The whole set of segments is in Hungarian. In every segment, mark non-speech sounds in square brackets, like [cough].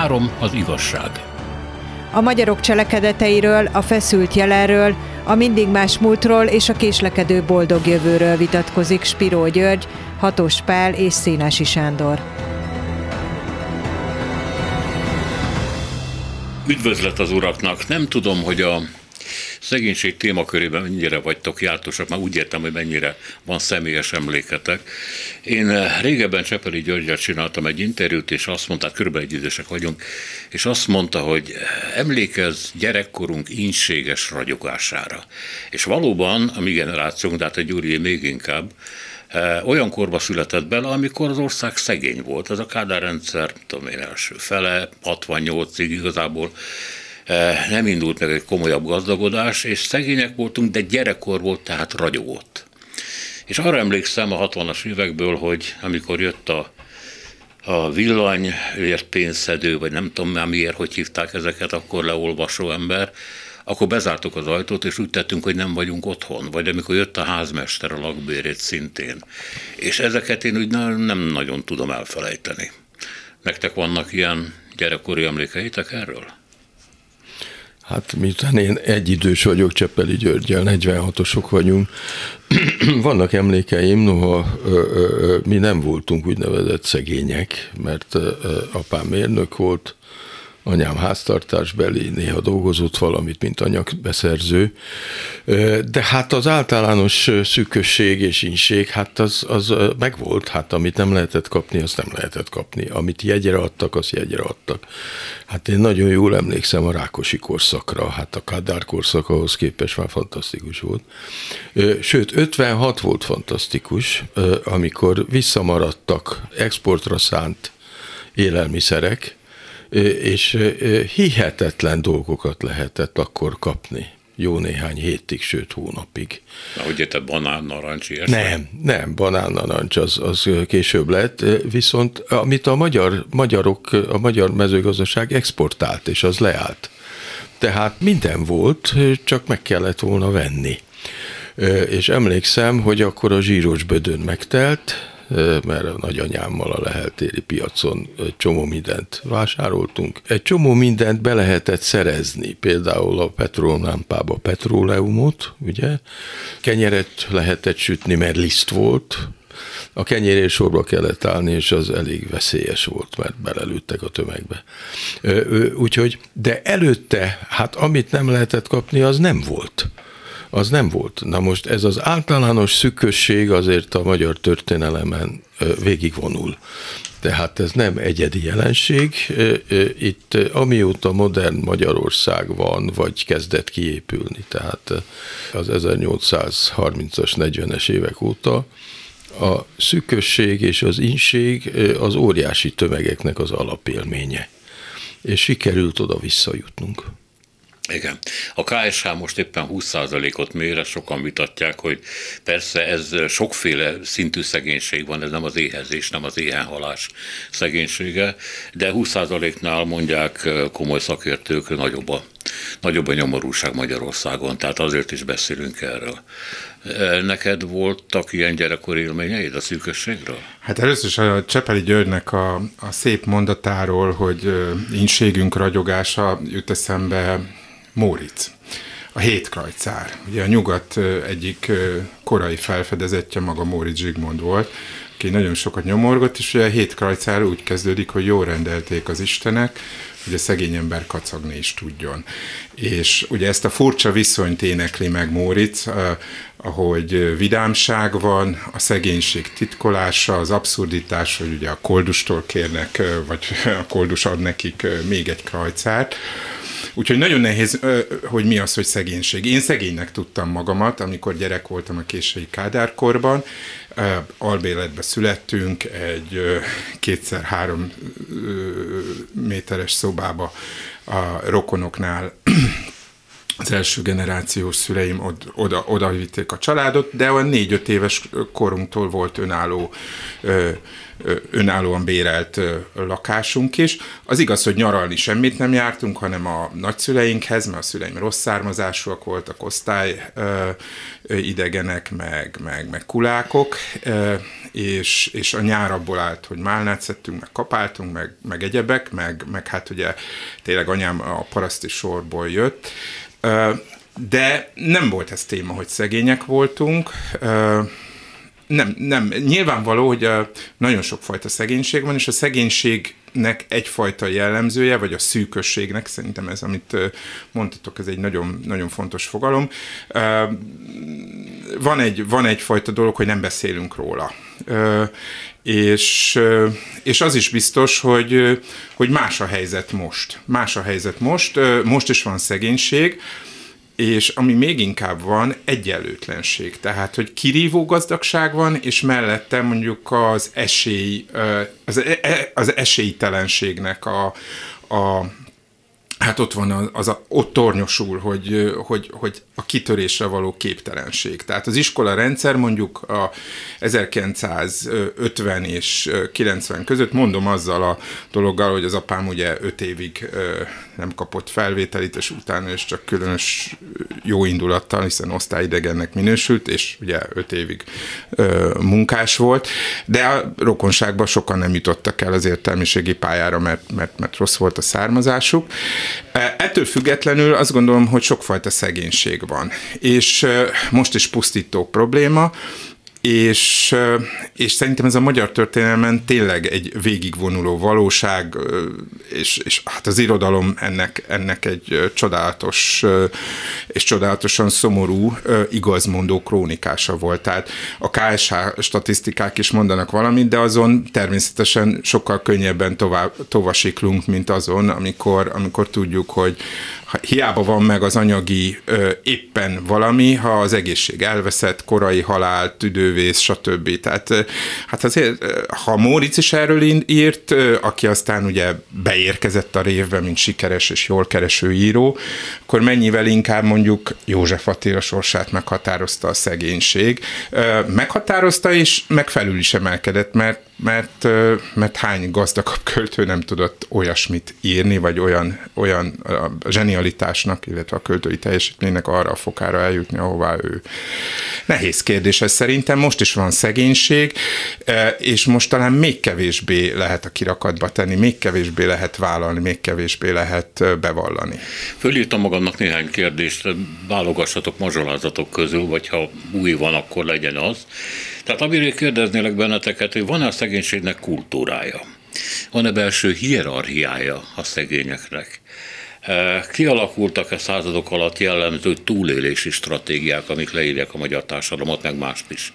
Három az igazság. A magyarok cselekedeteiről, a feszült jelenről, a mindig más múltról és a késlekedő boldog jövőről vitatkozik Spiró György, Hatos Pál és Szénási Sándor. Üdvözlet az uraknak! Nem tudom, hogy a szegénység témakörében mennyire vagytok jártosak, már úgy értem, hogy mennyire van személyes emléketek. Én eh, régebben Csepeli Györgyel csináltam egy interjút, és azt mondta, hát körülbelül egy idősek vagyunk, és azt mondta, hogy emlékez gyerekkorunk ínséges ragyogására. És valóban a mi generációnk, de hát a Gyuri még inkább, eh, olyan korba született bele, amikor az ország szegény volt. Ez a Kádár rendszer, tudom én, első fele, 68-ig igazából Eh, nem indult meg egy komolyabb gazdagodás, és szegények voltunk, de gyerekkor volt, tehát ragyogott. És arra emlékszem a 60-as évekből, hogy amikor jött a, a villany, ért pénzszedő, vagy nem tudom már miért, hogy hívták ezeket, akkor leolvasó ember, akkor bezártuk az ajtót, és úgy tettünk, hogy nem vagyunk otthon. Vagy amikor jött a házmester a lakbérét szintén. És ezeket én úgy nem nagyon tudom elfelejteni. Nektek vannak ilyen gyerekkori emlékeitek erről? Hát miután én egyidős vagyok Cseppeli Györgyel, 46-osok vagyunk, [clears throat] vannak emlékeim, noha mi nem voltunk úgynevezett szegények, mert apám mérnök volt, anyám háztartásbeli, néha dolgozott valamit, mint anyagbeszerző, de hát az általános szűkösség és inség, hát az, az megvolt, hát amit nem lehetett kapni, azt nem lehetett kapni. Amit jegyre adtak, azt jegyre adtak. Hát én nagyon jól emlékszem a Rákosi korszakra, hát a Kádár korszak ahhoz képest már fantasztikus volt. Sőt, 56 volt fantasztikus, amikor visszamaradtak exportra szánt élelmiszerek, és hihetetlen dolgokat lehetett akkor kapni jó néhány hétig, sőt hónapig. Na, hogy te banán, narancs, ilyesmi? Nem, nem, banán, narancs, az, az később lett, viszont amit a magyar, magyarok, a magyar mezőgazdaság exportált, és az leállt. Tehát minden volt, csak meg kellett volna venni. És emlékszem, hogy akkor a zsíros bödön megtelt, mert a nagyanyámmal a leheltéri piacon egy csomó mindent vásároltunk. Egy csomó mindent be lehetett szerezni, például a petrollámpába petróleumot, ugye, kenyeret lehetett sütni, mert liszt volt, a kenyérért sorba kellett állni, és az elég veszélyes volt, mert belelőttek a tömegbe. Úgyhogy, de előtte, hát amit nem lehetett kapni, az nem volt az nem volt. Na most ez az általános szükösség azért a magyar történelemen végigvonul. Tehát ez nem egyedi jelenség. Itt amióta modern Magyarország van, vagy kezdett kiépülni, tehát az 1830-as, 40-es évek óta, a szükösség és az inség az óriási tömegeknek az alapélménye. És sikerült oda visszajutnunk. Igen. A KSH most éppen 20%-ot mér, sokan vitatják, hogy persze ez sokféle szintű szegénység van, ez nem az éhezés, nem az éhenhalás szegénysége, de 20%-nál mondják komoly szakértők nagyobb a, nagyobb a nyomorúság Magyarországon, tehát azért is beszélünk erről. Neked voltak ilyen gyerekkori élményeid a szűkösségről? Hát először is a Csepeli Györgynek a, a szép mondatáról, hogy inségünk ragyogása jut eszembe Móricz, a hétkrajcár. Ugye a nyugat egyik korai felfedezetje maga Móricz Zsigmond volt, aki nagyon sokat nyomorgott, és ugye a hétkrajcár úgy kezdődik, hogy jól rendelték az istenek, hogy a szegény ember kacagni is tudjon. És ugye ezt a furcsa viszonyt énekli meg Móricz, ahogy vidámság van, a szegénység titkolása, az abszurditás, hogy ugye a koldustól kérnek, vagy a koldus ad nekik még egy krajcárt, Úgyhogy nagyon nehéz, hogy mi az, hogy szegénység. Én szegénynek tudtam magamat, amikor gyerek voltam a késői kádárkorban. Albéletbe születtünk, egy kétszer-három méteres szobába a rokonoknál az első generációs szüleim od, oda, oda vitték a családot, de olyan négy-öt éves korunktól volt önálló ö, önállóan bérelt lakásunk is. Az igaz, hogy nyaralni semmit nem jártunk, hanem a nagyszüleinkhez, mert a szüleim rossz származásúak voltak, osztály idegenek, meg, meg, meg kulákok, és, és a nyár abból állt, hogy málnát szedtünk, meg kapáltunk, meg, meg egyebek, meg, meg hát ugye tényleg anyám a paraszti sorból jött, de nem volt ez téma, hogy szegények voltunk, nem, nem. Nyilvánvaló, hogy nagyon sokfajta szegénység van, és a szegénységnek egyfajta jellemzője, vagy a szűkösségnek, szerintem ez, amit mondtatok, ez egy nagyon, nagyon fontos fogalom. Van, egy, van egyfajta dolog, hogy nem beszélünk róla. És, és az is biztos, hogy, hogy más a helyzet most. Más a helyzet most. Most is van szegénység, és ami még inkább van, egyenlőtlenség. Tehát, hogy kirívó gazdagság van, és mellette mondjuk az esély, az, e, e, az esélytelenségnek a, a hát ott van az, az a, ott tornyosul, hogy, hogy, hogy a kitörésre való képtelenség. Tehát az iskola rendszer mondjuk a 1950 és 90 között, mondom azzal a dologgal, hogy az apám ugye 5 évig nem kapott felvételit, és utána is csak különös jó indulattal, hiszen osztályidegennek minősült, és ugye 5 évig munkás volt, de a rokonságban sokan nem jutottak el az értelmiségi pályára, mert, mert, mert rossz volt a származásuk. Ettől függetlenül azt gondolom, hogy sokfajta szegénység van. És most is pusztító probléma, és, és szerintem ez a magyar történelmen tényleg egy végigvonuló valóság, és, és hát az irodalom ennek, ennek egy csodálatos és csodálatosan szomorú, igazmondó krónikása volt. Tehát a KSH statisztikák is mondanak valamit, de azon természetesen sokkal könnyebben tovább, tovasiklunk, mint azon, amikor, amikor tudjuk, hogy hiába van meg az anyagi ö, éppen valami, ha az egészség elveszett, korai halál, tüdővész, stb. Tehát hát azért, ha Móricz is erről írt, aki aztán ugye beérkezett a révbe, mint sikeres és jól kereső író, akkor mennyivel inkább mondjuk József Attila sorsát meghatározta a szegénység. Meghatározta és meg felül is emelkedett, mert mert, mert hány gazdagabb költő nem tudott olyasmit írni, vagy olyan, olyan a zsenialitásnak, illetve a költői teljesítménynek arra a fokára eljutni, ahová ő. Nehéz kérdés ez szerintem. Most is van szegénység, és most talán még kevésbé lehet a kirakatba tenni, még kevésbé lehet vállalni, még kevésbé lehet bevallani. Fölírtam magamnak néhány kérdést, válogassatok mazsolázatok közül, vagy ha új van, akkor legyen az. Tehát amiről kérdeznélek benneteket, hogy van-e a szegénységnek kultúrája? Van-e belső hierarchiája a szegényeknek? E, kialakultak-e századok alatt jellemző túlélési stratégiák, amik leírják a magyar társadalmat, meg mást is?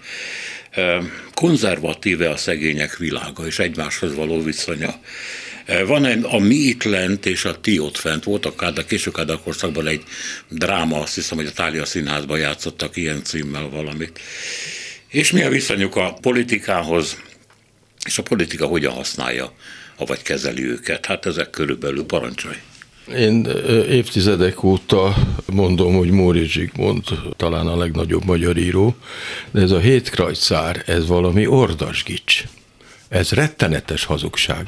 E, konzervatíve a szegények világa és egymáshoz való viszonya? E, van egy a mi itt lent és a ti ott fent, voltak a késő Kádár korszakban egy dráma, azt hiszem, hogy a Tália Színházban játszottak ilyen címmel valamit. És mi a viszonyuk a politikához, és a politika hogyan használja, vagy kezeli őket? Hát ezek körülbelül parancsolj. Én évtizedek óta mondom, hogy Móri Zsigmond talán a legnagyobb magyar író, de ez a hétkrajcár, ez valami ordasgics. Ez rettenetes hazugság.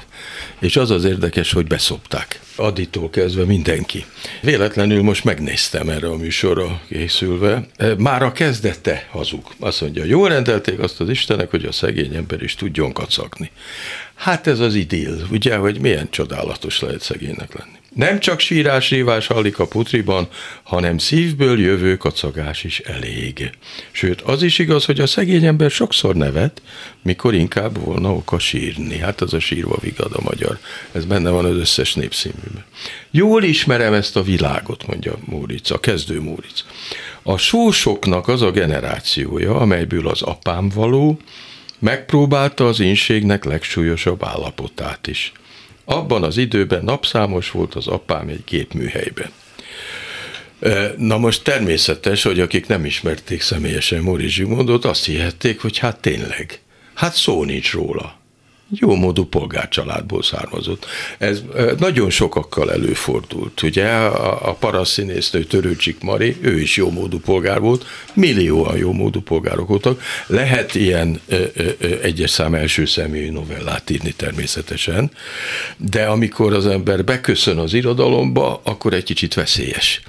És az az érdekes, hogy beszopták. Additól kezdve mindenki. Véletlenül most megnéztem erre a műsorra készülve. E, már a kezdete hazug. Azt mondja, jól rendelték azt az Istenek, hogy a szegény ember is tudjon kacagni. Hát ez az idill, ugye, hogy milyen csodálatos lehet szegénynek lenni. Nem csak sírás, rívás hallik a putriban, hanem szívből jövő kacagás is elég. Sőt, az is igaz, hogy a szegény ember sokszor nevet, mikor inkább volna oka sírni. Hát az a sírva vigad a magyar. Ez benne van az összes népszínűben. Jól ismerem ezt a világot, mondja Móric, a kezdő Móric. A sósoknak az a generációja, amelyből az apám való, megpróbálta az inségnek legsúlyosabb állapotát is. Abban az időben napszámos volt az apám egy gépműhelyben. Na most természetes, hogy akik nem ismerték személyesen Móri Zsigmondot, azt hihették, hogy hát tényleg, hát szó nincs róla. Jó módú polgárcsaládból származott. Ez nagyon sokakkal előfordult. Ugye a, a paraszínésznő Törőcsik Mari, ő is jó módú polgár volt, millióan jó módú polgárok voltak. Lehet ilyen egyes szám első személyű novellát írni természetesen, de amikor az ember beköszön az irodalomba, akkor egy kicsit veszélyes.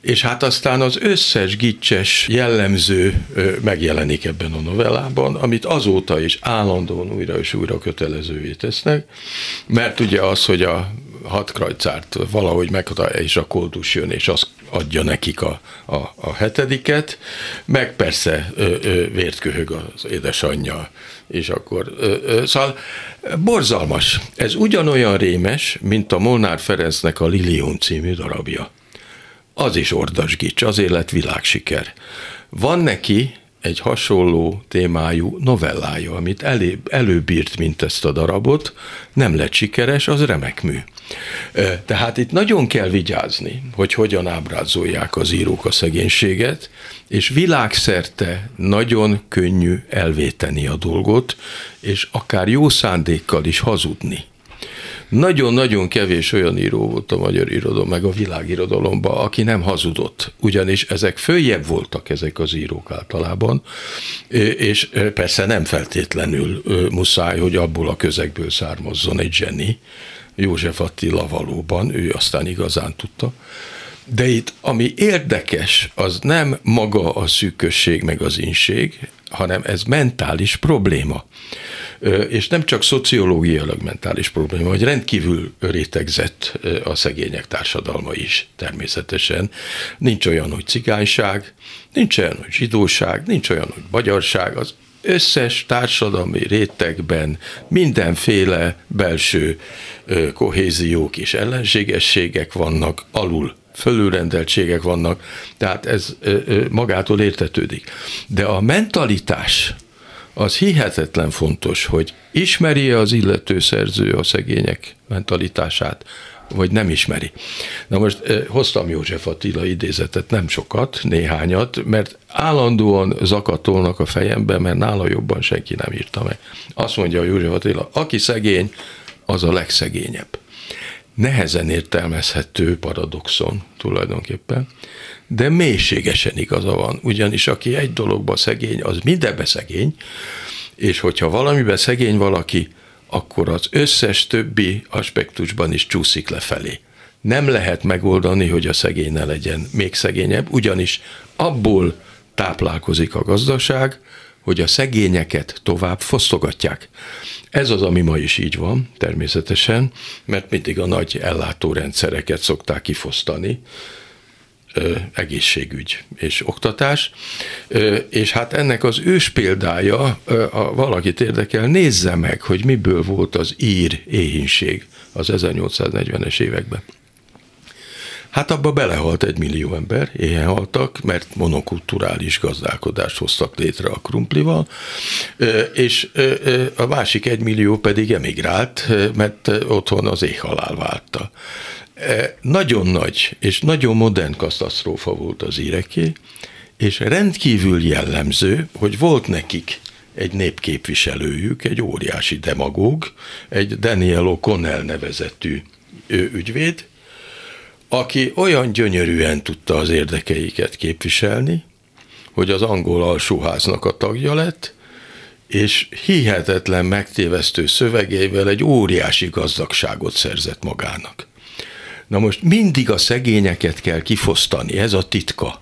És hát aztán az összes gicses jellemző megjelenik ebben a novellában, amit azóta is állandóan újra és újra kötelezővé tesznek, mert ugye az, hogy a hat krajcárt valahogy meghatározza, és a koldus jön, és az adja nekik a, a, a hetediket, meg persze ö, ö, vért köhög az édesanyja, és akkor, ö, ö, szóval borzalmas. Ez ugyanolyan rémes, mint a Molnár Ferencnek a Lilium című darabja. Az is ordasgics, azért lett világsiker. Van neki egy hasonló témájú novellája, amit elé, előbírt, mint ezt a darabot, nem lett sikeres, az remek mű. Tehát itt nagyon kell vigyázni, hogy hogyan ábrázolják az írók a szegénységet, és világszerte nagyon könnyű elvéteni a dolgot, és akár jó szándékkal is hazudni. Nagyon-nagyon kevés olyan író volt a magyar irodalom, meg a világirodalomban, aki nem hazudott, ugyanis ezek följebb voltak ezek az írók általában, és persze nem feltétlenül muszáj, hogy abból a közegből származzon egy zseni, József Attila valóban, ő aztán igazán tudta, de itt, ami érdekes, az nem maga a szűkösség meg az inség, hanem ez mentális probléma és nem csak szociológiailag mentális probléma, hogy rendkívül rétegzett a szegények társadalma is természetesen. Nincs olyan, hogy cigányság, nincs olyan, hogy zsidóság, nincs olyan, hogy magyarság, az összes társadalmi rétegben mindenféle belső kohéziók és ellenségességek vannak, alul fölülrendeltségek vannak, tehát ez magától értetődik. De a mentalitás, az hihetetlen fontos, hogy ismeri az illető szerző a szegények mentalitását, vagy nem ismeri. Na most eh, hoztam József Attila idézetet, nem sokat, néhányat, mert állandóan zakatolnak a fejembe, mert nála jobban senki nem írta meg. Azt mondja a József Attila, aki szegény, az a legszegényebb. Nehezen értelmezhető paradoxon tulajdonképpen, de mélységesen igaza van, ugyanis aki egy dologban szegény, az mindenbe szegény, és hogyha valamiben szegény valaki, akkor az összes többi aspektusban is csúszik lefelé. Nem lehet megoldani, hogy a szegény ne legyen még szegényebb, ugyanis abból táplálkozik a gazdaság, hogy a szegényeket tovább fosztogatják. Ez az, ami ma is így van, természetesen, mert mindig a nagy ellátórendszereket szokták kifosztani, egészségügy és oktatás, és hát ennek az ős példája, ha valakit érdekel, nézze meg, hogy miből volt az ír éhínség az 1840-es években. Hát abba belehalt egy millió ember, éhen haltak, mert monokulturális gazdálkodást hoztak létre a krumplival, és a másik egy millió pedig emigrált, mert otthon az éhhalál válta. Nagyon nagy és nagyon modern katasztrófa volt az íreké, és rendkívül jellemző, hogy volt nekik egy népképviselőjük, egy óriási demagóg, egy Daniel O'Connell nevezetű ügyvéd, aki olyan gyönyörűen tudta az érdekeiket képviselni, hogy az angol alsóháznak a tagja lett, és hihetetlen megtévesztő szövegeivel egy óriási gazdagságot szerzett magának. Na most mindig a szegényeket kell kifosztani, ez a titka.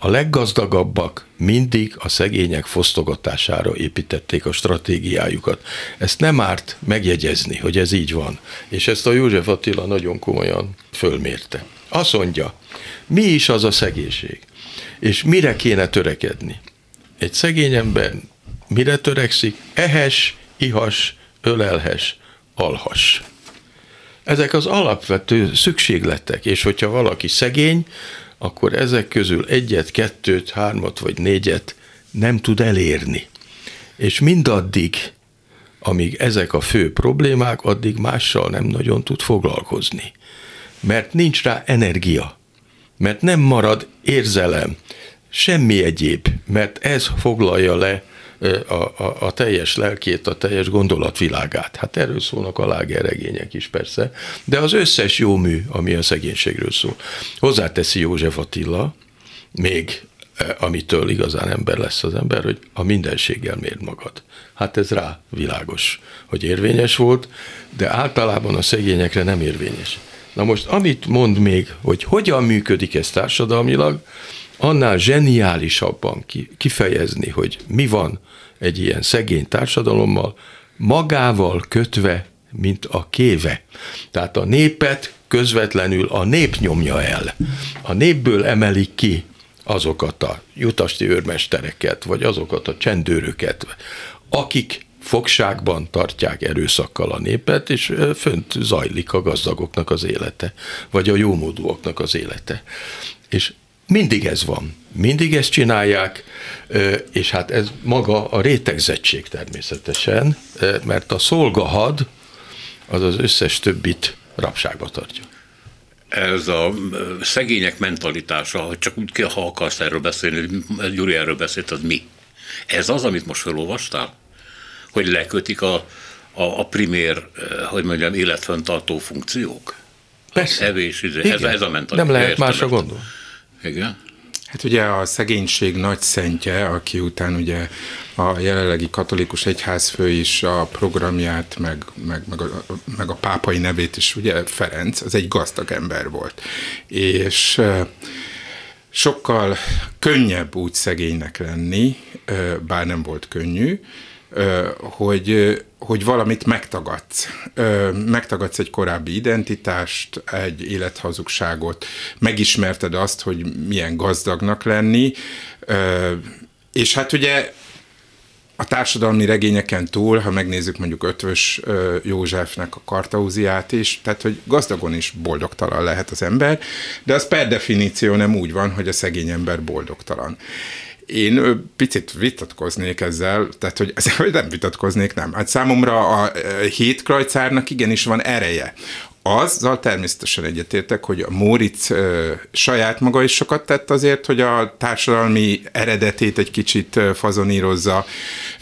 A leggazdagabbak mindig a szegények fosztogatására építették a stratégiájukat. Ezt nem árt megjegyezni, hogy ez így van. És ezt a József Attila nagyon komolyan fölmérte. Azt mondja, mi is az a szegénység? És mire kéne törekedni? Egy szegény ember mire törekszik? Ehes, ihas, ölelhes, alhas. Ezek az alapvető szükségletek, és hogyha valaki szegény, akkor ezek közül egyet, kettőt, hármat vagy négyet nem tud elérni. És mindaddig, amíg ezek a fő problémák, addig mással nem nagyon tud foglalkozni. Mert nincs rá energia, mert nem marad érzelem, semmi egyéb, mert ez foglalja le a, a, a teljes lelkét, a teljes gondolatvilágát. Hát erről szólnak a lágerregények is persze, de az összes jó mű, ami a szegénységről szól. Hozzáteszi József Attila, még amitől igazán ember lesz az ember, hogy a mindenséggel mérd magad. Hát ez rá világos, hogy érvényes volt, de általában a szegényekre nem érvényes. Na most, amit mond még, hogy hogyan működik ez társadalmilag, annál zseniálisabban kifejezni, hogy mi van egy ilyen szegény társadalommal, magával kötve, mint a kéve. Tehát a népet közvetlenül a nép nyomja el. A népből emelik ki azokat a jutasti őrmestereket, vagy azokat a csendőröket, akik fogságban tartják erőszakkal a népet, és fönt zajlik a gazdagoknak az élete, vagy a jómódúaknak az élete. És mindig ez van, mindig ezt csinálják, és hát ez maga a rétegzettség természetesen, mert a szolgahad az az összes többit rabságba tartja ez a szegények mentalitása, hogy csak úgy kell, ha akarsz erről beszélni, Gyuri erről beszélt, az mi? Ez az, amit most felolvastál? Hogy lekötik a, a, a primér, hogy mondjam, életfenntartó funkciók? Persze. Evés, izé, ez, ez a mentalitás. Nem lehet másra gondolni. Igen. Hát ugye a szegénység nagy szentje, aki után ugye a jelenlegi katolikus egyházfő is a programját, meg, meg, meg, a, meg a pápai nevét is, ugye Ferenc, az egy gazdag ember volt. És sokkal könnyebb úgy szegénynek lenni, bár nem volt könnyű, hogy, hogy valamit megtagadsz. Megtagadsz egy korábbi identitást, egy élethazugságot, megismerted azt, hogy milyen gazdagnak lenni, és hát ugye a társadalmi regényeken túl, ha megnézzük mondjuk Ötvös Józsefnek a kartauziát is, tehát hogy gazdagon is boldogtalan lehet az ember, de az per definíció nem úgy van, hogy a szegény ember boldogtalan. Én picit vitatkoznék ezzel, tehát hogy ezzel [laughs] nem vitatkoznék, nem. Hát számomra a hétkrajcárnak igenis van ereje. Azzal természetesen egyetértek, hogy a Móricz ö, saját maga is sokat tett azért, hogy a társadalmi eredetét egy kicsit ö, fazonírozza,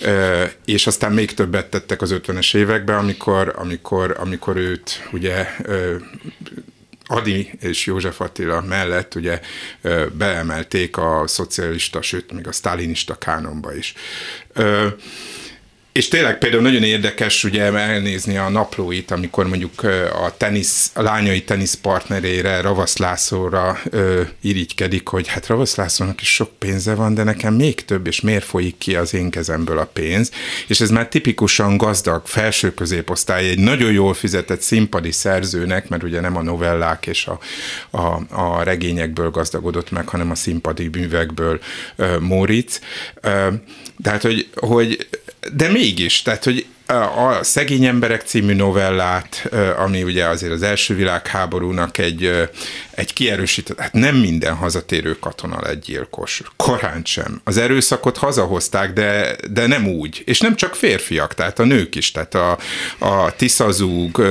ö, és aztán még többet tettek az 50-es években, amikor, amikor, amikor őt ugye ö, Adi és József Attila mellett ugye beemelték a szocialista, sőt, még a sztálinista kánonba is. És tényleg például nagyon érdekes ugye elnézni a naplóit, amikor mondjuk a, tenisz, a lányai teniszpartnerére, Ravasz Lászlóra ö, irigykedik, hogy hát Ravasz Lászlónak is sok pénze van, de nekem még több, és miért folyik ki az én kezemből a pénz? És ez már tipikusan gazdag, felső középosztály, egy nagyon jól fizetett színpadi szerzőnek, mert ugye nem a novellák és a, a, a regényekből gazdagodott meg, hanem a színpadi művekből ö, Móricz. Tehát, hogy, hogy de mégis, tehát, hogy a Szegény Emberek című novellát, ami ugye azért az első világháborúnak egy, egy kierősített, hát nem minden hazatérő katona lett gyilkos, korán sem. Az erőszakot hazahozták, de, de nem úgy. És nem csak férfiak, tehát a nők is, tehát a, a tiszazúg,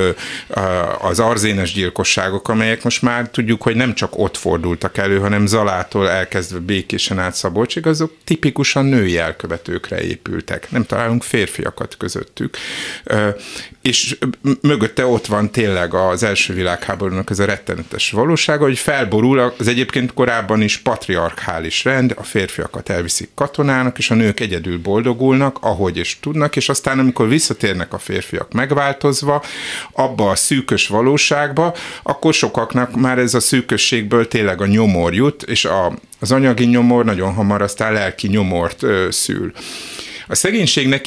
az arzénes gyilkosságok, amelyek most már tudjuk, hogy nem csak ott fordultak elő, hanem Zalától elkezdve békésen át Szabolcsig, azok tipikusan női elkövetőkre épültek. Nem találunk férfiakat közöttük és mögötte ott van tényleg az első világháborúnak ez a rettenetes valósága, hogy felborul az egyébként korábban is patriarchális rend, a férfiakat elviszik katonának, és a nők egyedül boldogulnak, ahogy és tudnak, és aztán amikor visszatérnek a férfiak megváltozva, abba a szűkös valóságba, akkor sokaknak már ez a szűkösségből tényleg a nyomor jut, és a, az anyagi nyomor nagyon hamar aztán lelki nyomort ö, szül. A szegénységnek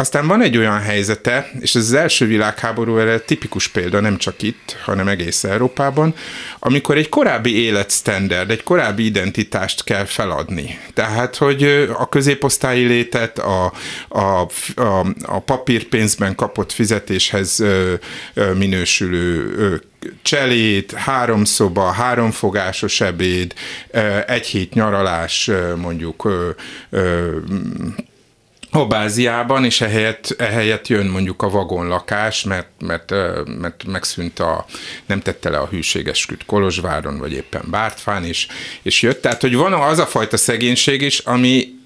aztán van egy olyan helyzete, és ez az első világháború erre tipikus példa, nem csak itt, hanem egész Európában, amikor egy korábbi életstandard, egy korábbi identitást kell feladni. Tehát, hogy a középosztályi létet, a, a, a, a papírpénzben kapott fizetéshez minősülő cselét, három szoba, háromfogásos ebéd, egy hét nyaralás mondjuk Habáziában, és ehelyett, ehelyett jön mondjuk a vagonlakás, mert, mert, mert megszűnt a, nem tette le a hűséges küt Kolozsváron, vagy éppen Bártfán is, és jött. Tehát, hogy van az a fajta szegénység is, ami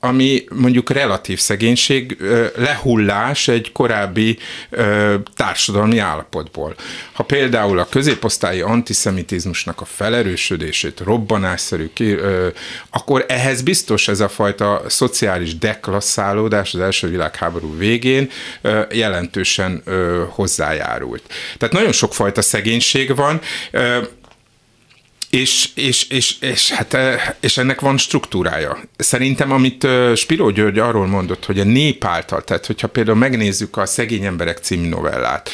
ami mondjuk relatív szegénység, lehullás egy korábbi társadalmi állapotból. Ha például a középosztályi antiszemitizmusnak a felerősödését, robbanásszerű, akkor ehhez biztos ez a fajta szociális deklasszálódás az első világháború végén jelentősen hozzájárult. Tehát nagyon sokfajta szegénység van, és, és, és, és, hát, és ennek van struktúrája. Szerintem, amit Spiró György arról mondott, hogy a nép által, tehát hogyha például megnézzük a Szegény Emberek című novellát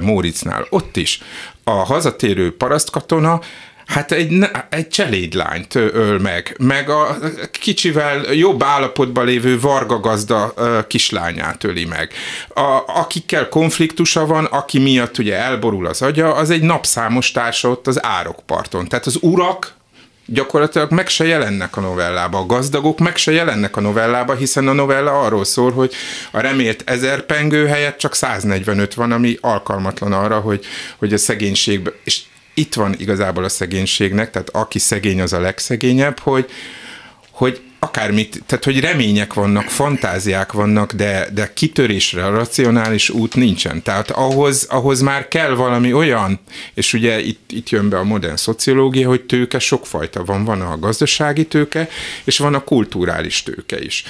Móricnál, ott is a hazatérő parasztkatona Hát egy, egy cselédlányt öl meg, meg a kicsivel jobb állapotban lévő Varga gazda kislányát öli meg. A, akikkel konfliktusa van, aki miatt ugye elborul az agya, az egy napszámos társa ott az árokparton. Tehát az urak gyakorlatilag meg se jelennek a novellába. A gazdagok meg se jelennek a novellába, hiszen a novella arról szól, hogy a remélt ezer pengő helyett csak 145 van, ami alkalmatlan arra, hogy, hogy a szegénységbe, és itt van igazából a szegénységnek, tehát aki szegény, az a legszegényebb, hogy, hogy akármit, tehát hogy remények vannak, fantáziák vannak, de, de kitörésre a racionális út nincsen. Tehát ahhoz, ahhoz már kell valami olyan, és ugye itt, itt jön be a modern szociológia, hogy tőke sokfajta van. Van a gazdasági tőke, és van a kulturális tőke is.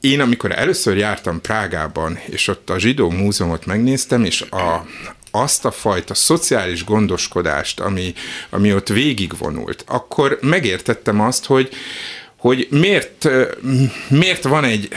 Én, amikor először jártam Prágában, és ott a zsidó múzeumot megnéztem, és a, azt a fajta szociális gondoskodást, ami, ami ott végigvonult, akkor megértettem azt, hogy, hogy miért, miért van egy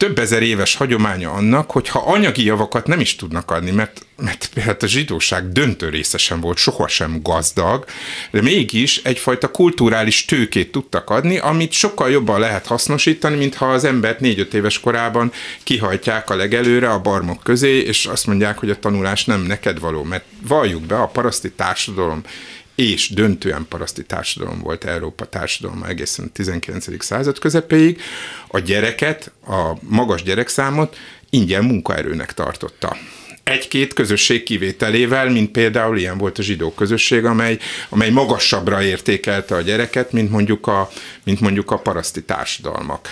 több ezer éves hagyománya annak, hogyha anyagi javakat nem is tudnak adni, mert, mert hát a zsidóság döntő részesen volt, sohasem gazdag, de mégis egyfajta kulturális tőkét tudtak adni, amit sokkal jobban lehet hasznosítani, mint ha az embert négy-öt éves korában kihajtják a legelőre a barmok közé, és azt mondják, hogy a tanulás nem neked való, mert valljuk be, a paraszti társadalom és döntően paraszti társadalom volt Európa társadalma egészen a 19. század közepéig, a gyereket, a magas gyerekszámot ingyen munkaerőnek tartotta egy-két közösség kivételével, mint például ilyen volt a zsidó közösség, amely, amely magasabbra értékelte a gyereket, mint mondjuk a, mint mondjuk a paraszti társadalmak.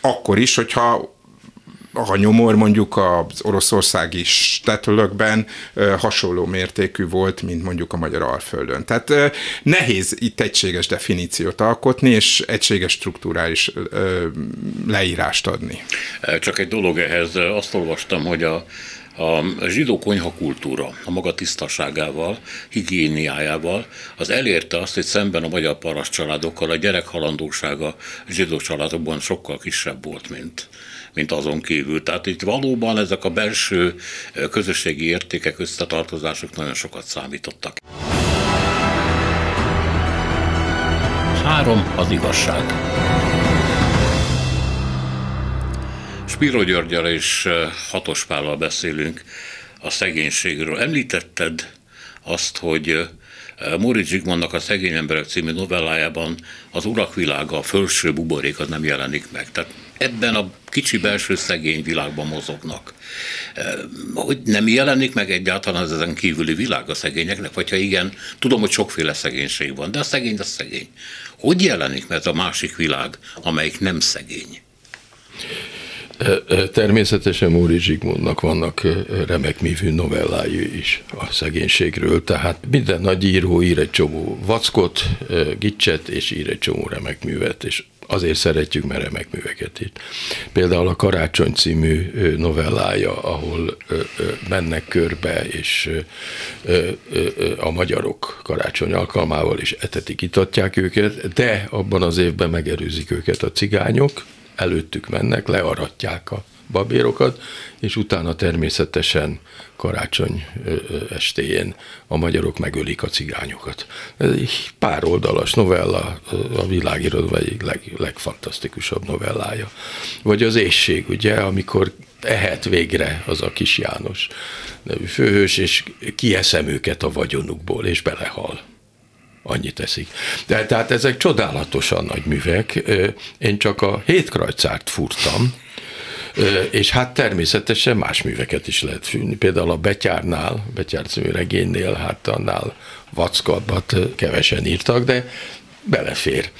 Akkor is, hogyha a nyomor mondjuk az oroszországi stetölökben hasonló mértékű volt, mint mondjuk a magyar alföldön. Tehát nehéz itt egységes definíciót alkotni, és egységes struktúrális leírást adni. Csak egy dolog ehhez, azt olvastam, hogy a a zsidó konyhakultúra a maga tisztaságával, higiéniájával, az elérte azt, hogy szemben a magyar paraszt családokkal a gyerek halandósága zsidó családokban sokkal kisebb volt, mint, mint azon kívül. Tehát itt valóban ezek a belső közösségi értékek, összetartozások nagyon sokat számítottak. Három az igazság. Spiro Györgyel és Hatos Pállal beszélünk a szegénységről. Említetted azt, hogy Moritz Zsigmondnak a Szegény Emberek című novellájában az urakvilága, a felső buborék az nem jelenik meg. Tehát ebben a kicsi belső szegény világban mozognak. Hogy nem jelenik meg egyáltalán az ezen kívüli világ a szegényeknek, vagy ha igen, tudom, hogy sokféle szegénység van, de a szegény a szegény. Hogy jelenik meg a másik világ, amelyik nem szegény? Természetesen Móri Zsigmondnak vannak remek művű novellái is a szegénységről, tehát minden nagy író ír egy csomó vackot, gicset, és ír egy csomó remek művet, és azért szeretjük, mert remek műveket írt. Például a Karácsony című novellája, ahol mennek körbe, és a magyarok karácsony alkalmával is etetik, itatják őket, de abban az évben megerőzik őket a cigányok, előttük mennek, learatják a babérokat, és utána természetesen karácsony estéjén a magyarok megölik a cigányokat. Ez egy pár oldalas novella, a világirodva egyik leg, legfantasztikusabb novellája. Vagy az ésség, ugye, amikor ehet végre az a kis János nevű főhős, és kieszem őket a vagyonukból, és belehal annyit teszik. De tehát ezek csodálatosan nagy művek. Én csak a hétkrajcárt furtam, és hát természetesen más műveket is lehet fűni. Például a Betyárnál, Betyár című regénynél, hát annál vackabbat kevesen írtak, de belefér.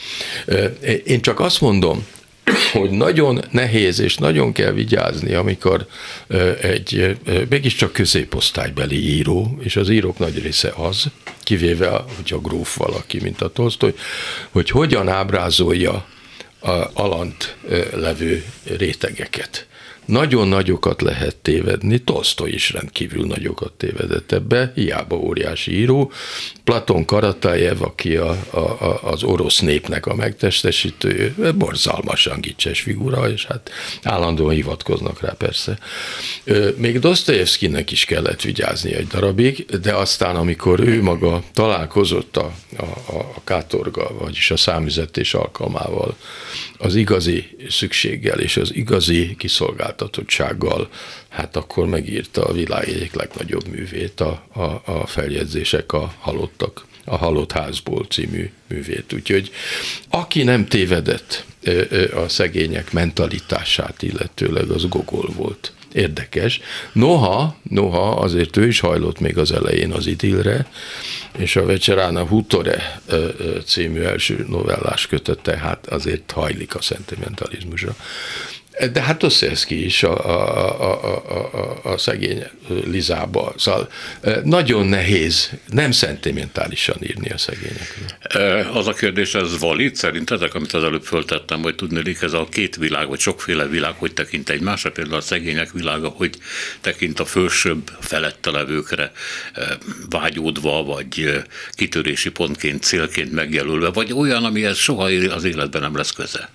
Én csak azt mondom, hogy nagyon nehéz és nagyon kell vigyázni, amikor egy mégiscsak középosztálybeli író, és az írók nagy része az, kivéve, hogy a gróf valaki, mint a Tolstoy, hogy hogyan ábrázolja alant levő rétegeket nagyon nagyokat lehet tévedni, Tolstoy is rendkívül nagyokat tévedett ebbe, hiába óriási író. Platon Karatajev, aki a, a, a, az orosz népnek a megtestesítő, borzalmasan gicses figura, és hát állandóan hivatkoznak rá persze. Még Dostoyevskynek is kellett vigyázni egy darabig, de aztán, amikor ő maga találkozott a, a, a kátorga, vagyis a számüzetés alkalmával, az igazi szükséggel és az igazi kiszolgáltatottsággal, hát akkor megírta a világ egyik legnagyobb művét, a, a, a feljegyzések a halottak, a halott házból című művét. Úgyhogy aki nem tévedett a szegények mentalitását illetőleg, az Gogol volt érdekes. Noha, noha azért ő is hajlott még az elején az idilre, és a Vecserána Hutore című első novellás kötete, hát azért hajlik a szentimentalizmusra. De hát Dostoyevsky is a, a, a, a, a szegény Lizába. Szóval nagyon nehéz, nem szentimentálisan írni a szegényekről. Az a kérdés, ez valid szerintetek, amit az előbb föltettem, hogy tudni, ez a két világ, vagy sokféle világ, hogy tekint egymásra, például a szegények világa, hogy tekint a fölsőbb felette levőkre vágyódva, vagy kitörési pontként, célként megjelölve, vagy olyan, amihez soha az életben nem lesz köze.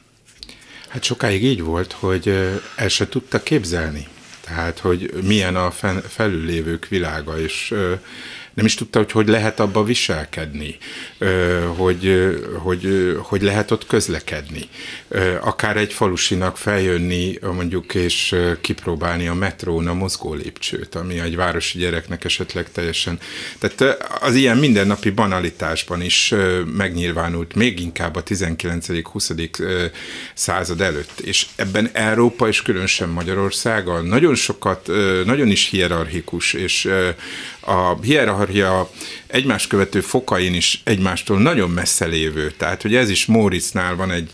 Hát sokáig így volt, hogy el se tudta képzelni. Tehát, hogy milyen a felüllévők világa, és nem is tudta, hogy hogy lehet abba viselkedni, hogy, hogy, hogy lehet ott közlekedni. Akár egy falusinak feljönni mondjuk és kipróbálni a metrón a mozgó lépcsőt, ami egy városi gyereknek esetleg teljesen... Tehát az ilyen mindennapi banalitásban is megnyilvánult, még inkább a 19.-20. század előtt. És ebben Európa és különösen Magyarország nagyon sokat, nagyon is hierarchikus, és a hierarchia egymás követő fokain is egymástól nagyon messze lévő. Tehát, hogy ez is Móricznál van egy,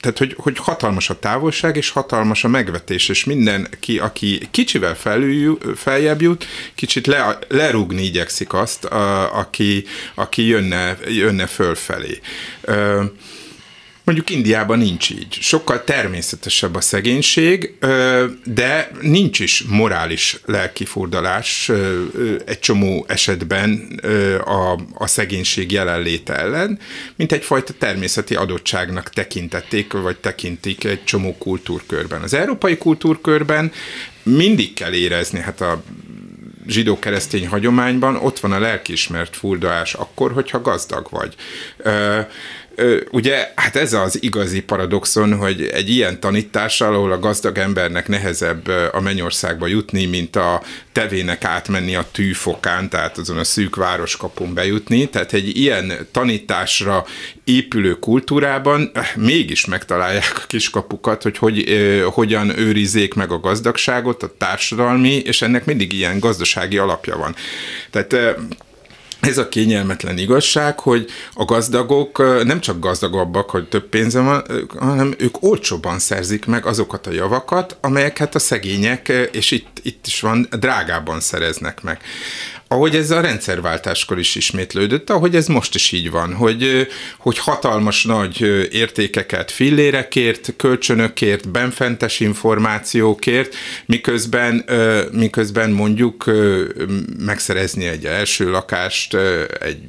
tehát, hogy, hogy hatalmas a távolság, és hatalmas a megvetés, és mindenki, aki kicsivel felül, feljebb jut, kicsit le, lerúgni igyekszik azt, a, aki, aki jönne, jönne fölfelé. Ö, Mondjuk Indiában nincs így. Sokkal természetesebb a szegénység, de nincs is morális lelkifordulás egy csomó esetben a, a szegénység jelenléte ellen, mint egyfajta természeti adottságnak tekintették, vagy tekintik egy csomó kultúrkörben. Az európai kultúrkörben mindig kell érezni, hát a zsidó-keresztény hagyományban ott van a lelkiismert furdalás akkor, hogyha gazdag vagy ugye, hát ez az igazi paradoxon, hogy egy ilyen tanítással, ahol a gazdag embernek nehezebb a mennyországba jutni, mint a tevének átmenni a tűfokán, tehát azon a szűk városkapun bejutni, tehát egy ilyen tanításra épülő kultúrában mégis megtalálják a kiskapukat, hogy, hogy hogyan őrizzék meg a gazdagságot, a társadalmi, és ennek mindig ilyen gazdasági alapja van. Tehát ez a kényelmetlen igazság, hogy a gazdagok nem csak gazdagabbak, hogy több pénze van, hanem ők olcsóban szerzik meg azokat a javakat, amelyeket a szegények, és itt, itt is van, drágában szereznek meg ahogy ez a rendszerváltáskor is ismétlődött, ahogy ez most is így van, hogy, hogy hatalmas nagy értékeket fillérekért, kölcsönökért, benfentes információkért, miközben, miközben mondjuk megszerezni egy első lakást egy,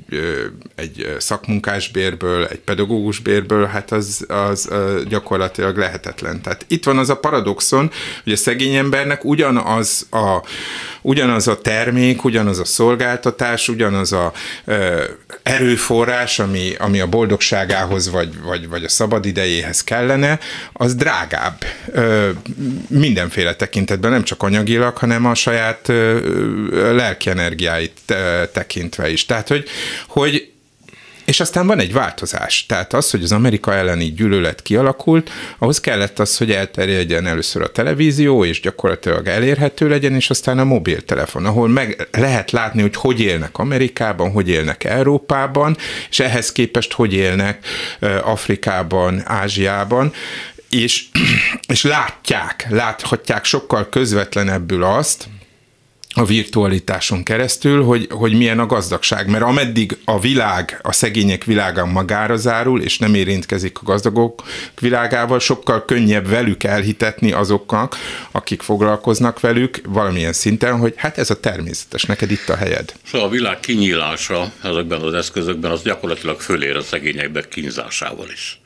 egy szakmunkásbérből, egy pedagógusbérből, hát az, az gyakorlatilag lehetetlen. Tehát itt van az a paradoxon, hogy a szegény embernek ugyanaz a, ugyanaz a termék, ugyanaz a szolgáltatás, ugyanaz a ö, erőforrás, ami, ami a boldogságához vagy, vagy, vagy a szabadidejéhez kellene, az drágább ö, mindenféle tekintetben, nem csak anyagilag, hanem a saját ö, lelki energiáit tekintve is. Tehát, hogy, hogy És aztán van egy változás. Tehát az, hogy az Amerika elleni gyűlölet kialakult, ahhoz kellett az, hogy elterjedjen először a televízió, és gyakorlatilag elérhető legyen, és aztán a mobiltelefon, ahol meg lehet látni, hogy hogy élnek Amerikában, hogy élnek Európában, és ehhez képest hogy élnek Afrikában, Ázsiában, és, [clears throat] és látják, láthatják sokkal közvetlenebbül azt, a virtualitáson keresztül, hogy, hogy milyen a gazdagság. Mert ameddig a világ, a szegények világa magára zárul, és nem érintkezik a gazdagok világával, sokkal könnyebb velük elhitetni azoknak, akik foglalkoznak velük valamilyen szinten, hogy hát ez a természetes, neked itt a helyed. Szóval a világ kinyílása ezekben az eszközökben az gyakorlatilag fölér a szegényekbe kínzásával is.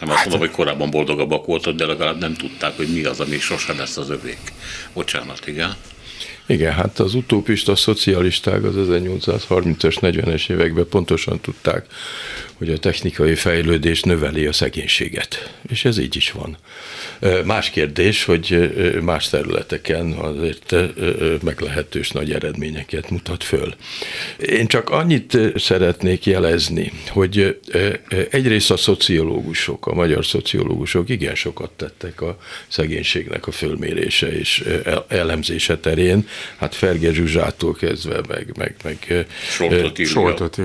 Nem azt hát, mondom, hogy korábban boldogabbak voltak, de legalább nem tudták, hogy mi az, ami sosem lesz az övék. Bocsánat, igen. Igen, hát az utópista szocialisták az 1830-as, 40-es években pontosan tudták, hogy a technikai fejlődés növeli a szegénységet. És ez így is van. Más kérdés, hogy más területeken azért meglehetős nagy eredményeket mutat föl. Én csak annyit szeretnék jelezni, hogy egyrészt a szociológusok, a magyar szociológusok igen sokat tettek a szegénységnek a fölmérése és elemzése terén, hát Ferge Zsuzsától kezdve, meg, meg, meg Soltot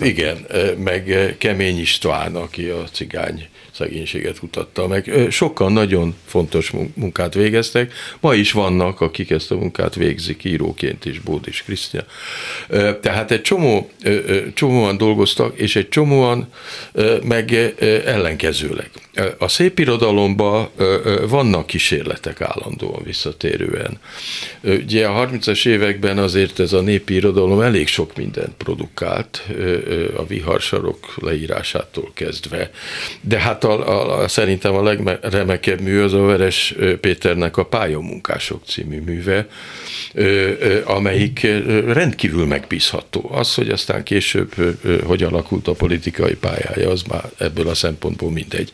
Igen, meg Kemény István, aki a cigány szegénységet kutatta meg. Sokkal nagyon fontos munkát végeztek, ma is vannak, akik ezt a munkát végzik íróként is, Bódis Krisztián. Tehát egy csomó, csomóan dolgoztak, és egy csomóan meg ellenkezőleg. A szép irodalomban vannak kísérletek állandóan visszatérően. Ugye a 30-as években azért ez a népi irodalom elég sok mindent produkált, a viharsarok leírásától kezdve, de hát a, a, szerintem a legremekebb mű az a Veres Péternek a Pályamunkások című műve, amelyik rendkívül megbízható. Az, hogy aztán később hogy alakult a politikai pályája, az már ebből a szempontból mindegy.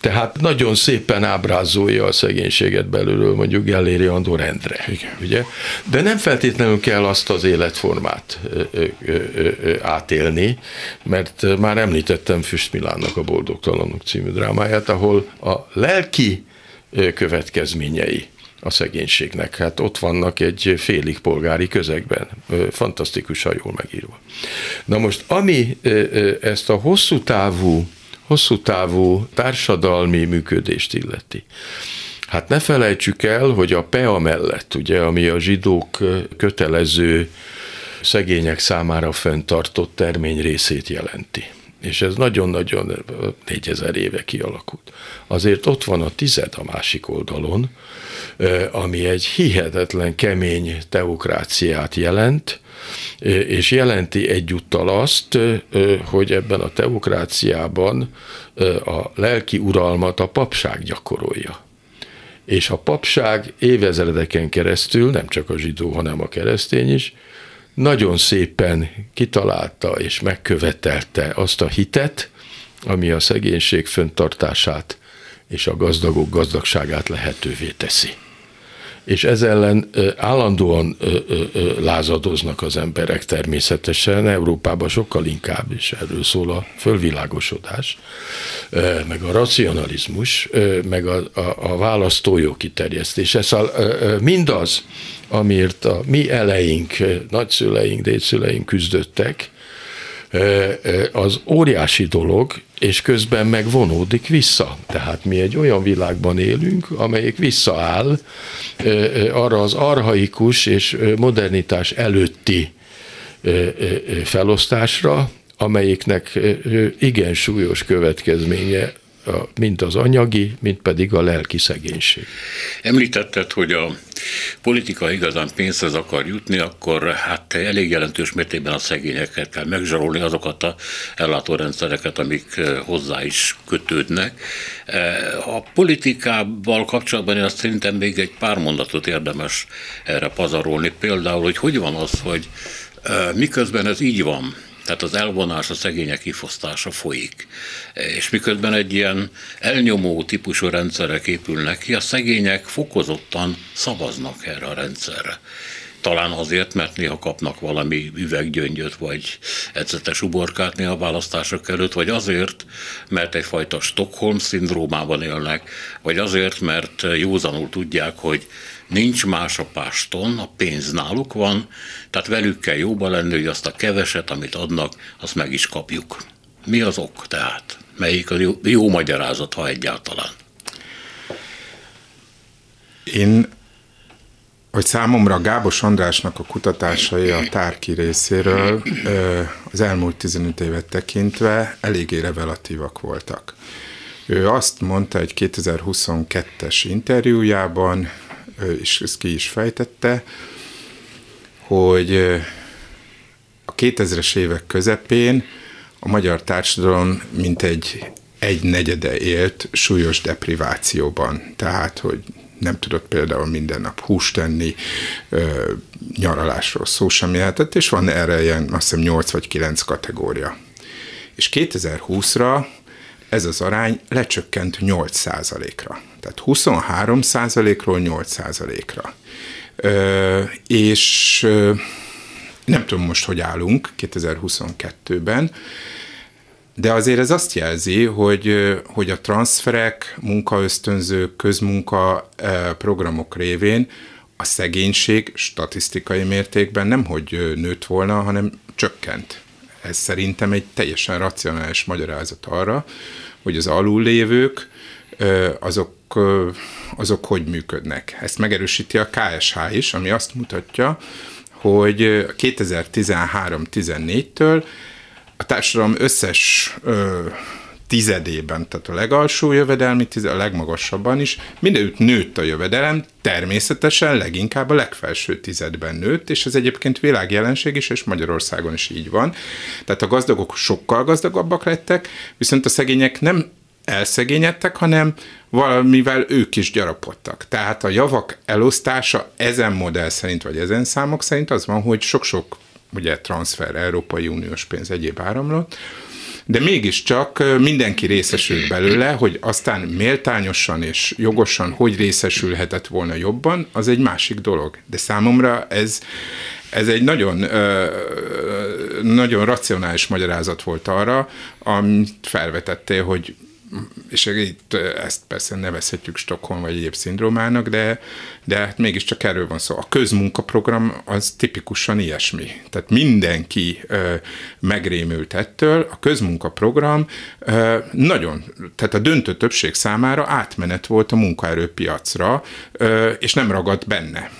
Tehát nagyon szépen ábrázolja a szegénységet belülről mondjuk Gelléri Andor Endre. Igen. Ugye? De nem feltétlenül kell azt az életformát átélni, mert már említettem Füst Milánnak a Boldogtalanok című drámáját, ahol a lelki következményei a szegénységnek. Hát ott vannak egy félig polgári közegben, fantasztikusan jól megírva. Na most, ami ezt a hosszú távú hosszú távú társadalmi működést illeti. Hát ne felejtsük el, hogy a PEA mellett, ugye, ami a zsidók kötelező szegények számára fenntartott termény részét jelenti. És ez nagyon-nagyon 4000 éve kialakult. Azért ott van a tized a másik oldalon, ami egy hihetetlen kemény teokráciát jelent, és jelenti egyúttal azt, hogy ebben a teokráciában a lelki uralmat a papság gyakorolja. És a papság évezredeken keresztül, nem csak a zsidó, hanem a keresztény is, nagyon szépen kitalálta és megkövetelte azt a hitet, ami a szegénység föntartását és a gazdagok gazdagságát lehetővé teszi és ez ellen állandóan lázadoznak az emberek természetesen, Európában sokkal inkább, és erről szól a fölvilágosodás, meg a racionalizmus, meg a, a, a választójog kiterjesztése. Szóval mindaz, amiért a mi eleink, nagyszüleink, dédszüleink küzdöttek, az óriási dolog, és közben meg vonódik vissza. Tehát mi egy olyan világban élünk, amelyik visszaáll arra az arhaikus és modernitás előtti felosztásra, amelyiknek igen súlyos következménye mind az anyagi, mind pedig a lelki szegénység. Említetted, hogy a politika igazán pénzhez akar jutni, akkor hát elég jelentős mértékben a szegényeket kell megzsarolni, azokat a ellátórendszereket, amik eh, hozzá is kötődnek. Eh, a politikával kapcsolatban én azt szerintem még egy pár mondatot érdemes erre pazarolni. Például, hogy hogy van az, hogy eh, miközben ez így van, tehát az elvonás, a szegények kifosztása folyik. És miközben egy ilyen elnyomó típusú rendszerek épülnek ki, a szegények fokozottan szavaznak erre a rendszerre. talán azért, mert néha kapnak valami üveggyöngyöt, vagy ecetes uborkát néha választások előtt, vagy azért, mert egyfajta Stockholm-szindrómában élnek, vagy azért, mert józanul tudják, hogy nincs más a páston, a pénz náluk van, tehát velük kell jóba lenni, hogy azt a keveset, amit adnak, azt meg is kapjuk. Mi az ok tehát? Melyik a jó, jó magyarázat, ha egyáltalán? Én, hogy számomra Gábos Andrásnak a kutatásai a tárki részéről az elmúlt 15 évet tekintve eléggé revelatívak voltak. Ő azt mondta egy 2022-es interjújában, és ezt ki is fejtette, hogy a 2000-es évek közepén a magyar társadalom mint egy egy negyede élt súlyos deprivációban. Tehát, hogy nem tudott például minden nap húst tenni, nyaralásról szó sem jöhetett, és van erre ilyen azt hiszem 8 vagy 9 kategória. És 2020-ra ez az arány lecsökkent 8% ra Tehát 23% ról 8% ra És nem tudom most, hogy állunk 2022-ben, de azért ez azt jelzi, hogy, hogy a transferek, munkaösztönzők, közmunka programok révén a szegénység statisztikai mértékben nem hogy nőtt volna, hanem csökkent. Ez szerintem egy teljesen racionális magyarázat arra, hogy az alullévők azok, azok hogy működnek. Ezt megerősíti a KSH is, ami azt mutatja, hogy 2013-14-től a társadalom összes tizedében, tehát a legalsó jövedelmi, tized, a legmagasabban is, mindenütt nőtt a jövedelem, természetesen leginkább a legfelső tizedben nőtt, és ez egyébként világjelenség is, és Magyarországon is így van. Tehát a gazdagok sokkal gazdagabbak lettek, viszont a szegények nem elszegényedtek, hanem valamivel ők is gyarapodtak. Tehát a javak elosztása ezen modell szerint, vagy ezen számok szerint az van, hogy sok-sok ugye transfer, Európai Uniós pénz, egyéb áramlott, de mégiscsak mindenki részesült belőle, hogy aztán méltányosan és jogosan hogy részesülhetett volna jobban, az egy másik dolog. De számomra ez, ez egy nagyon, nagyon racionális magyarázat volt arra, amit felvetettél, hogy és itt ezt persze nevezhetjük Stockholm vagy egyéb szindrómának, de, de hát mégiscsak erről van szó. A közmunkaprogram az tipikusan ilyesmi. Tehát mindenki ö, megrémült ettől, a közmunkaprogram ö, nagyon, tehát a döntő többség számára átmenet volt a munkaerőpiacra, ö, és nem ragadt benne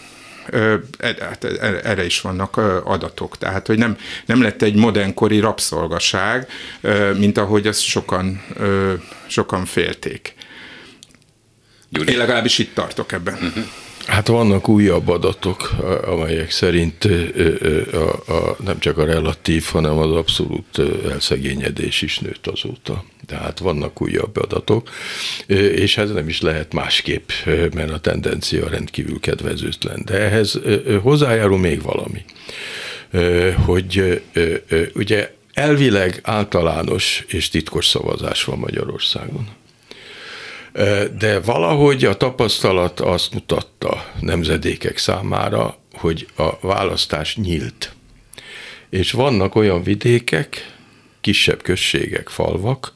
erre is vannak adatok. Tehát, hogy nem, nem lett egy modernkori rabszolgaság, mint ahogy azt sokan, sokan félték. Gyuri. Én legalábbis itt tartok ebben. Uh-huh. Hát vannak újabb adatok, amelyek szerint a, a, nem csak a relatív, hanem az abszolút elszegényedés is nőtt azóta. Tehát vannak újabb adatok, és ez nem is lehet másképp, mert a tendencia rendkívül kedvezőtlen. De ehhez hozzájárul még valami, hogy ugye elvileg általános és titkos szavazás van Magyarországon. De valahogy a tapasztalat azt mutatta nemzedékek számára, hogy a választás nyílt. És vannak olyan vidékek, kisebb községek, falvak,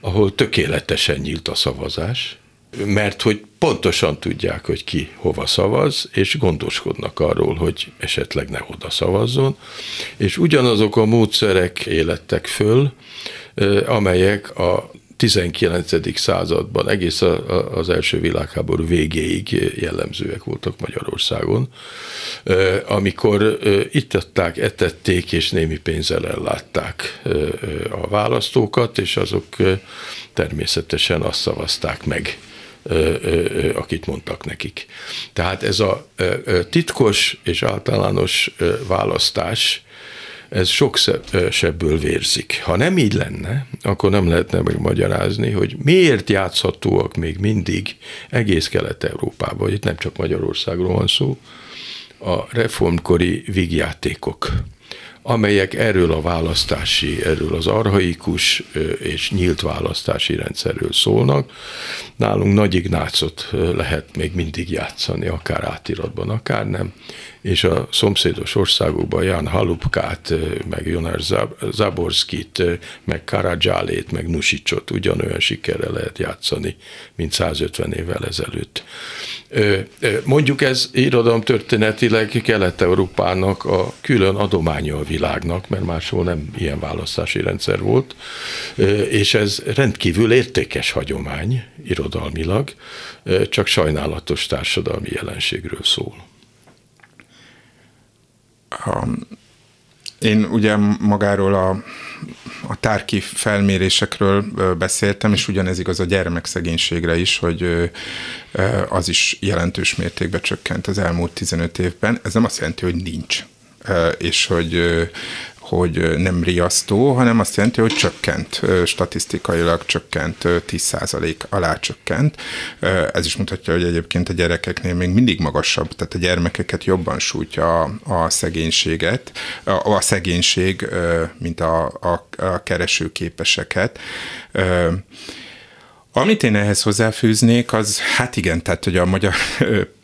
ahol tökéletesen nyílt a szavazás, mert hogy pontosan tudják, hogy ki hova szavaz, és gondoskodnak arról, hogy esetleg ne oda szavazzon, és ugyanazok a módszerek élettek föl, amelyek a 19. században, egész az első világháború végéig jellemzőek voltak Magyarországon, amikor ittatták, etették és némi pénzzel ellátták a választókat, és azok természetesen azt szavazták meg, akit mondtak nekik. Tehát ez a titkos és általános választás, ez sok sebből vérzik. Ha nem így lenne, akkor nem lehetne megmagyarázni, hogy miért játszhatóak még mindig egész Kelet-Európában, itt nem csak Magyarországról van szó, a reformkori vígjátékok amelyek erről a választási, erről az arhaikus és nyílt választási rendszerről szólnak. Nálunk Nagy Ignácot lehet még mindig játszani, akár átiratban, akár nem és a szomszédos országokban Jan Halupkát, meg Jonas Zaborskit, meg Karadzsálét, meg Nusicsot ugyanolyan sikerrel lehet játszani, mint 150 évvel ezelőtt. Mondjuk ez irodalom történetileg Kelet-Európának a külön adománya a világnak, mert máshol nem ilyen választási rendszer volt, és ez rendkívül értékes hagyomány irodalmilag, csak sajnálatos társadalmi jelenségről szól. A, én ugye magáról a, a tárki felmérésekről beszéltem, és ugyanez igaz a gyermekszegénységre is, hogy az is jelentős mértékben csökkent az elmúlt 15 évben. Ez nem azt jelenti, hogy nincs és hogy hogy nem riasztó, hanem azt jelenti, hogy csökkent, statisztikailag csökkent, 10% alá csökkent. Ez is mutatja, hogy egyébként a gyerekeknél még mindig magasabb, tehát a gyermekeket jobban sújtja a, a szegénységet, a, a szegénység, mint a, a, a keresőképeseket. Amit én ehhez hozzáfűznék, az hát igen, tehát hogy a magyar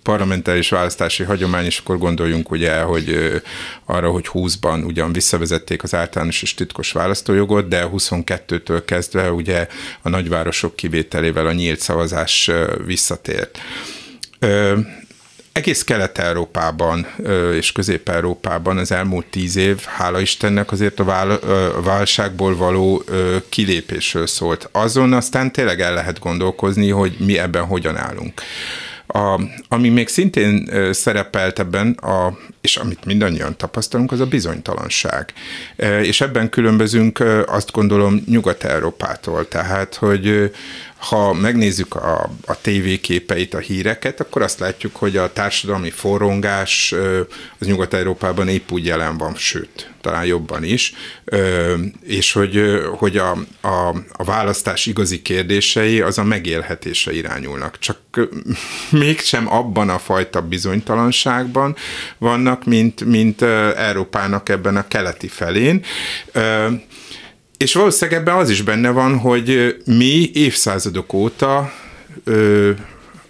parlamentáris választási hagyomány, és akkor gondoljunk ugye, hogy arra, hogy 20-ban ugyan visszavezették az általános és titkos választójogot, de 22-től kezdve ugye a nagyvárosok kivételével a nyílt szavazás visszatért egész Kelet-Európában és Közép-Európában az elmúlt tíz év, hála Istennek azért a válságból való kilépésről szólt. Azon aztán tényleg el lehet gondolkozni, hogy mi ebben hogyan állunk. A, ami még szintén szerepelt ebben, a, és amit mindannyian tapasztalunk, az a bizonytalanság. És ebben különbözünk azt gondolom Nyugat-Európától, tehát hogy ha megnézzük a, a TV képeit, a híreket, akkor azt látjuk, hogy a társadalmi forrongás az Nyugat-Európában épp úgy jelen van, sőt, talán jobban is, és hogy, hogy a, a, a választás igazi kérdései az a megélhetése irányulnak. Csak [laughs] mégsem abban a fajta bizonytalanságban vannak, mint, mint Európának ebben a keleti felén. És valószínűleg ebben az is benne van, hogy mi évszázadok óta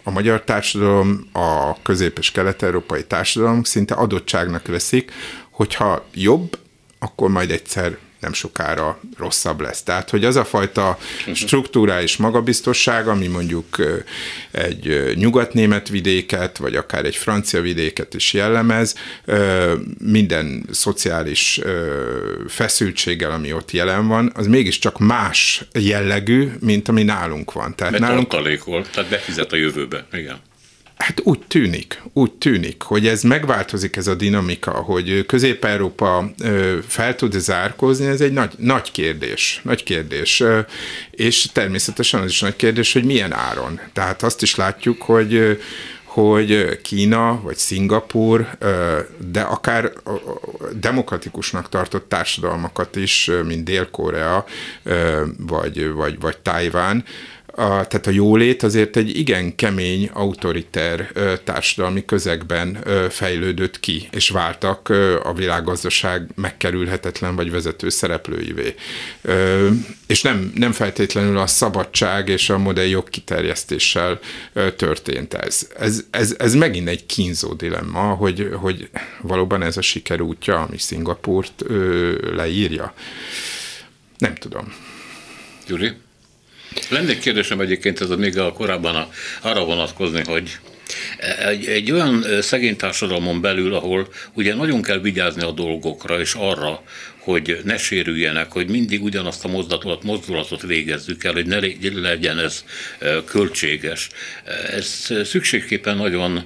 a magyar társadalom, a közép- és kelet-európai társadalom szinte adottságnak veszik, hogyha jobb, akkor majd egyszer nem sokára rosszabb lesz. Tehát, hogy az a fajta struktúrális magabiztosság, ami mondjuk egy nyugatnémet vidéket, vagy akár egy francia vidéket is jellemez, minden szociális feszültséggel, ami ott jelen van, az mégiscsak más jellegű, mint ami nálunk van. Tehát Mert nálunk... tartalékol, tehát befizet a jövőbe, igen. Hát úgy tűnik, úgy tűnik, hogy ez megváltozik ez a dinamika, hogy Közép-Európa fel tud zárkózni, ez egy nagy, nagy kérdés, nagy kérdés. És természetesen az is nagy kérdés, hogy milyen áron. Tehát azt is látjuk, hogy hogy Kína vagy Szingapur, de akár demokratikusnak tartott társadalmakat is, mint Dél-Korea vagy, vagy, vagy Tájván, a, tehát a jólét azért egy igen kemény, autoriter társadalmi közegben fejlődött ki, és váltak a világgazdaság megkerülhetetlen vagy vezető szereplőivé. És nem, nem feltétlenül a szabadság és a modell jogkiterjesztéssel ö, történt ez. Ez, ez. ez megint egy kínzó dilemma, hogy, hogy valóban ez a siker útja, ami Szingapurt leírja. Nem tudom. Gyuri? Lenne egy kérdésem egyébként, ez a még a korábban a, arra vonatkozni, hogy egy, egy olyan szegény társadalmon belül, ahol ugye nagyon kell vigyázni a dolgokra, és arra, hogy ne sérüljenek, hogy mindig ugyanazt a mozdulatot, mozdulatot végezzük el, hogy ne legyen ez költséges. Ez szükségképpen nagyon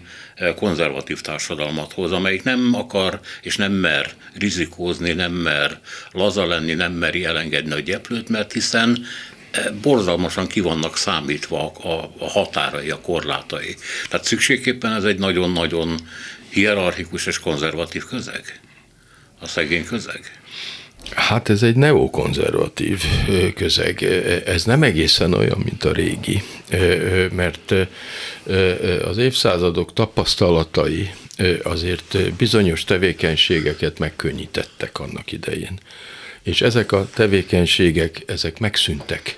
konzervatív társadalmat hoz, amelyik nem akar és nem mer rizikózni, nem mer laza lenni, nem meri elengedni a gyeplőt, mert hiszen borzalmasan ki vannak számítva a, a határai, a korlátai. Tehát szükségképpen ez egy nagyon-nagyon hierarchikus és konzervatív közeg, a szegény közeg. Hát ez egy neokonzervatív közeg. Ez nem egészen olyan, mint a régi, mert az évszázadok tapasztalatai azért bizonyos tevékenységeket megkönnyítettek annak idején. És ezek a tevékenységek, ezek megszűntek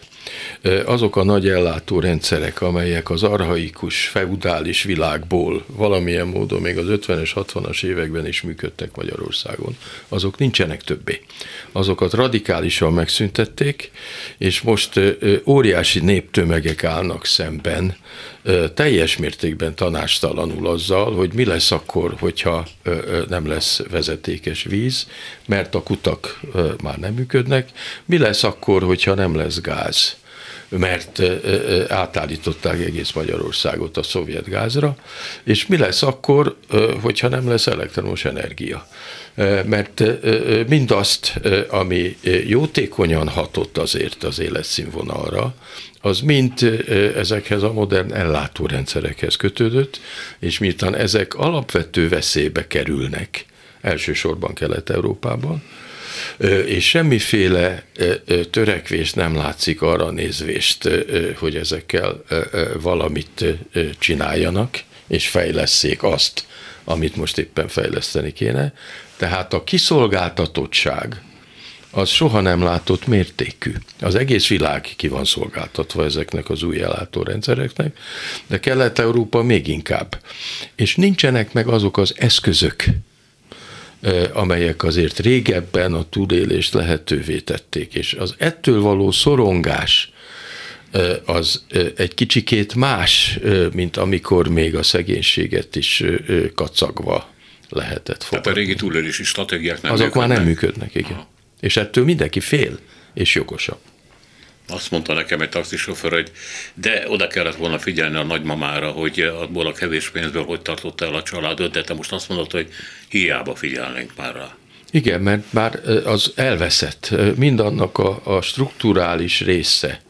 azok a nagy ellátórendszerek, amelyek az arhaikus, feudális világból valamilyen módon még az 50-es, 60-as években is működtek Magyarországon, azok nincsenek többé. Azokat radikálisan megszüntették, és most óriási néptömegek állnak szemben, teljes mértékben tanástalanul azzal, hogy mi lesz akkor, hogyha nem lesz vezetékes víz, mert a kutak már nem működnek, mi lesz akkor, hogyha nem lesz gáz? Mert átállították egész Magyarországot a szovjet gázra, és mi lesz akkor, hogyha nem lesz elektromos energia? Mert mindazt, ami jótékonyan hatott azért az életszínvonalra, az mind ezekhez a modern ellátórendszerekhez kötődött, és miután ezek alapvető veszélybe kerülnek, elsősorban Kelet-Európában, és semmiféle törekvés nem látszik arra nézvést, hogy ezekkel valamit csináljanak, és fejleszék azt, amit most éppen fejleszteni kéne. Tehát a kiszolgáltatottság az soha nem látott mértékű. Az egész világ ki van szolgáltatva ezeknek az új ellátórendszereknek, de Kelet-Európa még inkább. És nincsenek meg azok az eszközök, amelyek azért régebben a túlélést lehetővé tették, és az ettől való szorongás az egy kicsikét más, mint amikor még a szegénységet is kacagva lehetett fogadni. Tehát a régi túlélési stratégiák nem Azok működnek. már nem működnek, igen. Aha. És ettől mindenki fél, és jogosabb. Azt mondta nekem egy taxisofőr, hogy de oda kellett volna figyelni a nagymamára, hogy abból a kevés pénzből hogy tartotta el a családot, de te most azt mondod, hogy hiába figyelnénk már rá. Igen, mert már az elveszett. Mindannak a, a strukturális része,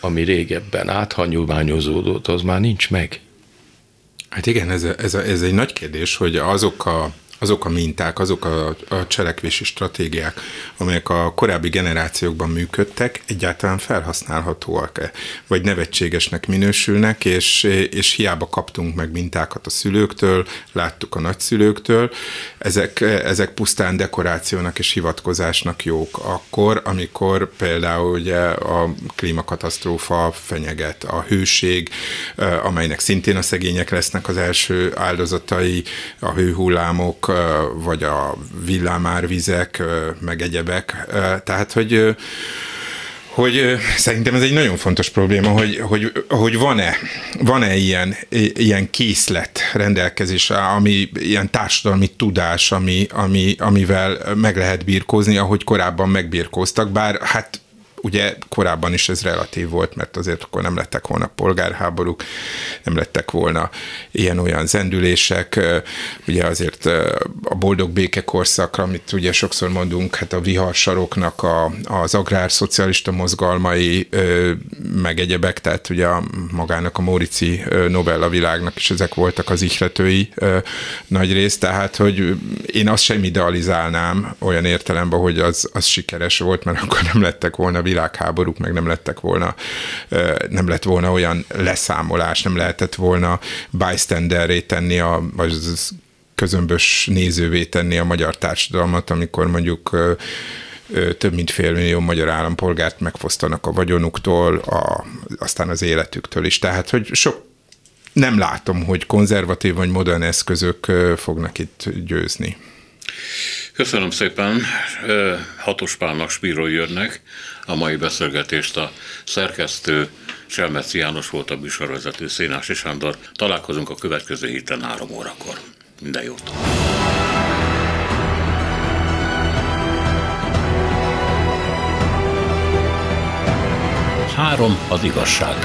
ami régebben áthanyulmányozódott, az már nincs meg. Hát igen, ez, ez, ez egy nagy kérdés, hogy azok a azok a minták, azok a, a cselekvési stratégiák, amelyek a korábbi generációkban működtek, egyáltalán felhasználhatóak-e, vagy nevetségesnek minősülnek, és, és hiába kaptunk meg mintákat a szülőktől, láttuk a nagyszülőktől, ezek, ezek pusztán dekorációnak és hivatkozásnak jók akkor, amikor például ugye a klímakatasztrófa fenyeget, a hőség, amelynek szintén a szegények lesznek az első áldozatai, a hőhullámok, vagy a villámárvizek, meg egyebek. Tehát, hogy hogy szerintem ez egy nagyon fontos probléma, hogy, hogy, hogy van-e, van-e ilyen, ilyen készlet rendelkezés, ami ilyen társadalmi tudás, ami, ami, amivel meg lehet birkózni, ahogy korábban megbirkóztak, bár hát ugye korábban is ez relatív volt, mert azért akkor nem lettek volna polgárháborúk, nem lettek volna ilyen-olyan zendülések, ugye azért a boldog békekorszakra, amit ugye sokszor mondunk, hát a viharsaroknak a, az agrárszocialista mozgalmai, meg egyebek, tehát ugye a, magának a Mórici novella világnak is ezek voltak az ihletői nagy rész, tehát hogy én azt sem idealizálnám olyan értelemben, hogy az, az sikeres volt, mert akkor nem lettek volna világháborúk, meg nem lettek volna, nem lett volna olyan leszámolás, nem lehetett volna bystanderré tenni, a, az közömbös nézővé tenni a magyar társadalmat, amikor mondjuk több mint fél millió magyar állampolgárt megfosztanak a vagyonuktól, a, aztán az életüktől is. Tehát, hogy sok nem látom, hogy konzervatív vagy modern eszközök fognak itt győzni. Köszönöm szépen Hatos Pálnak, Spiro Jörnek a mai beszélgetést. A szerkesztő Selmeci János volt a műsorvezető Szénási Sándor. Találkozunk a következő héten három órakor. Minden jót! Három az igazság.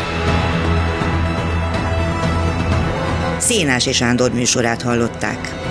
Szénási Sándor műsorát hallották.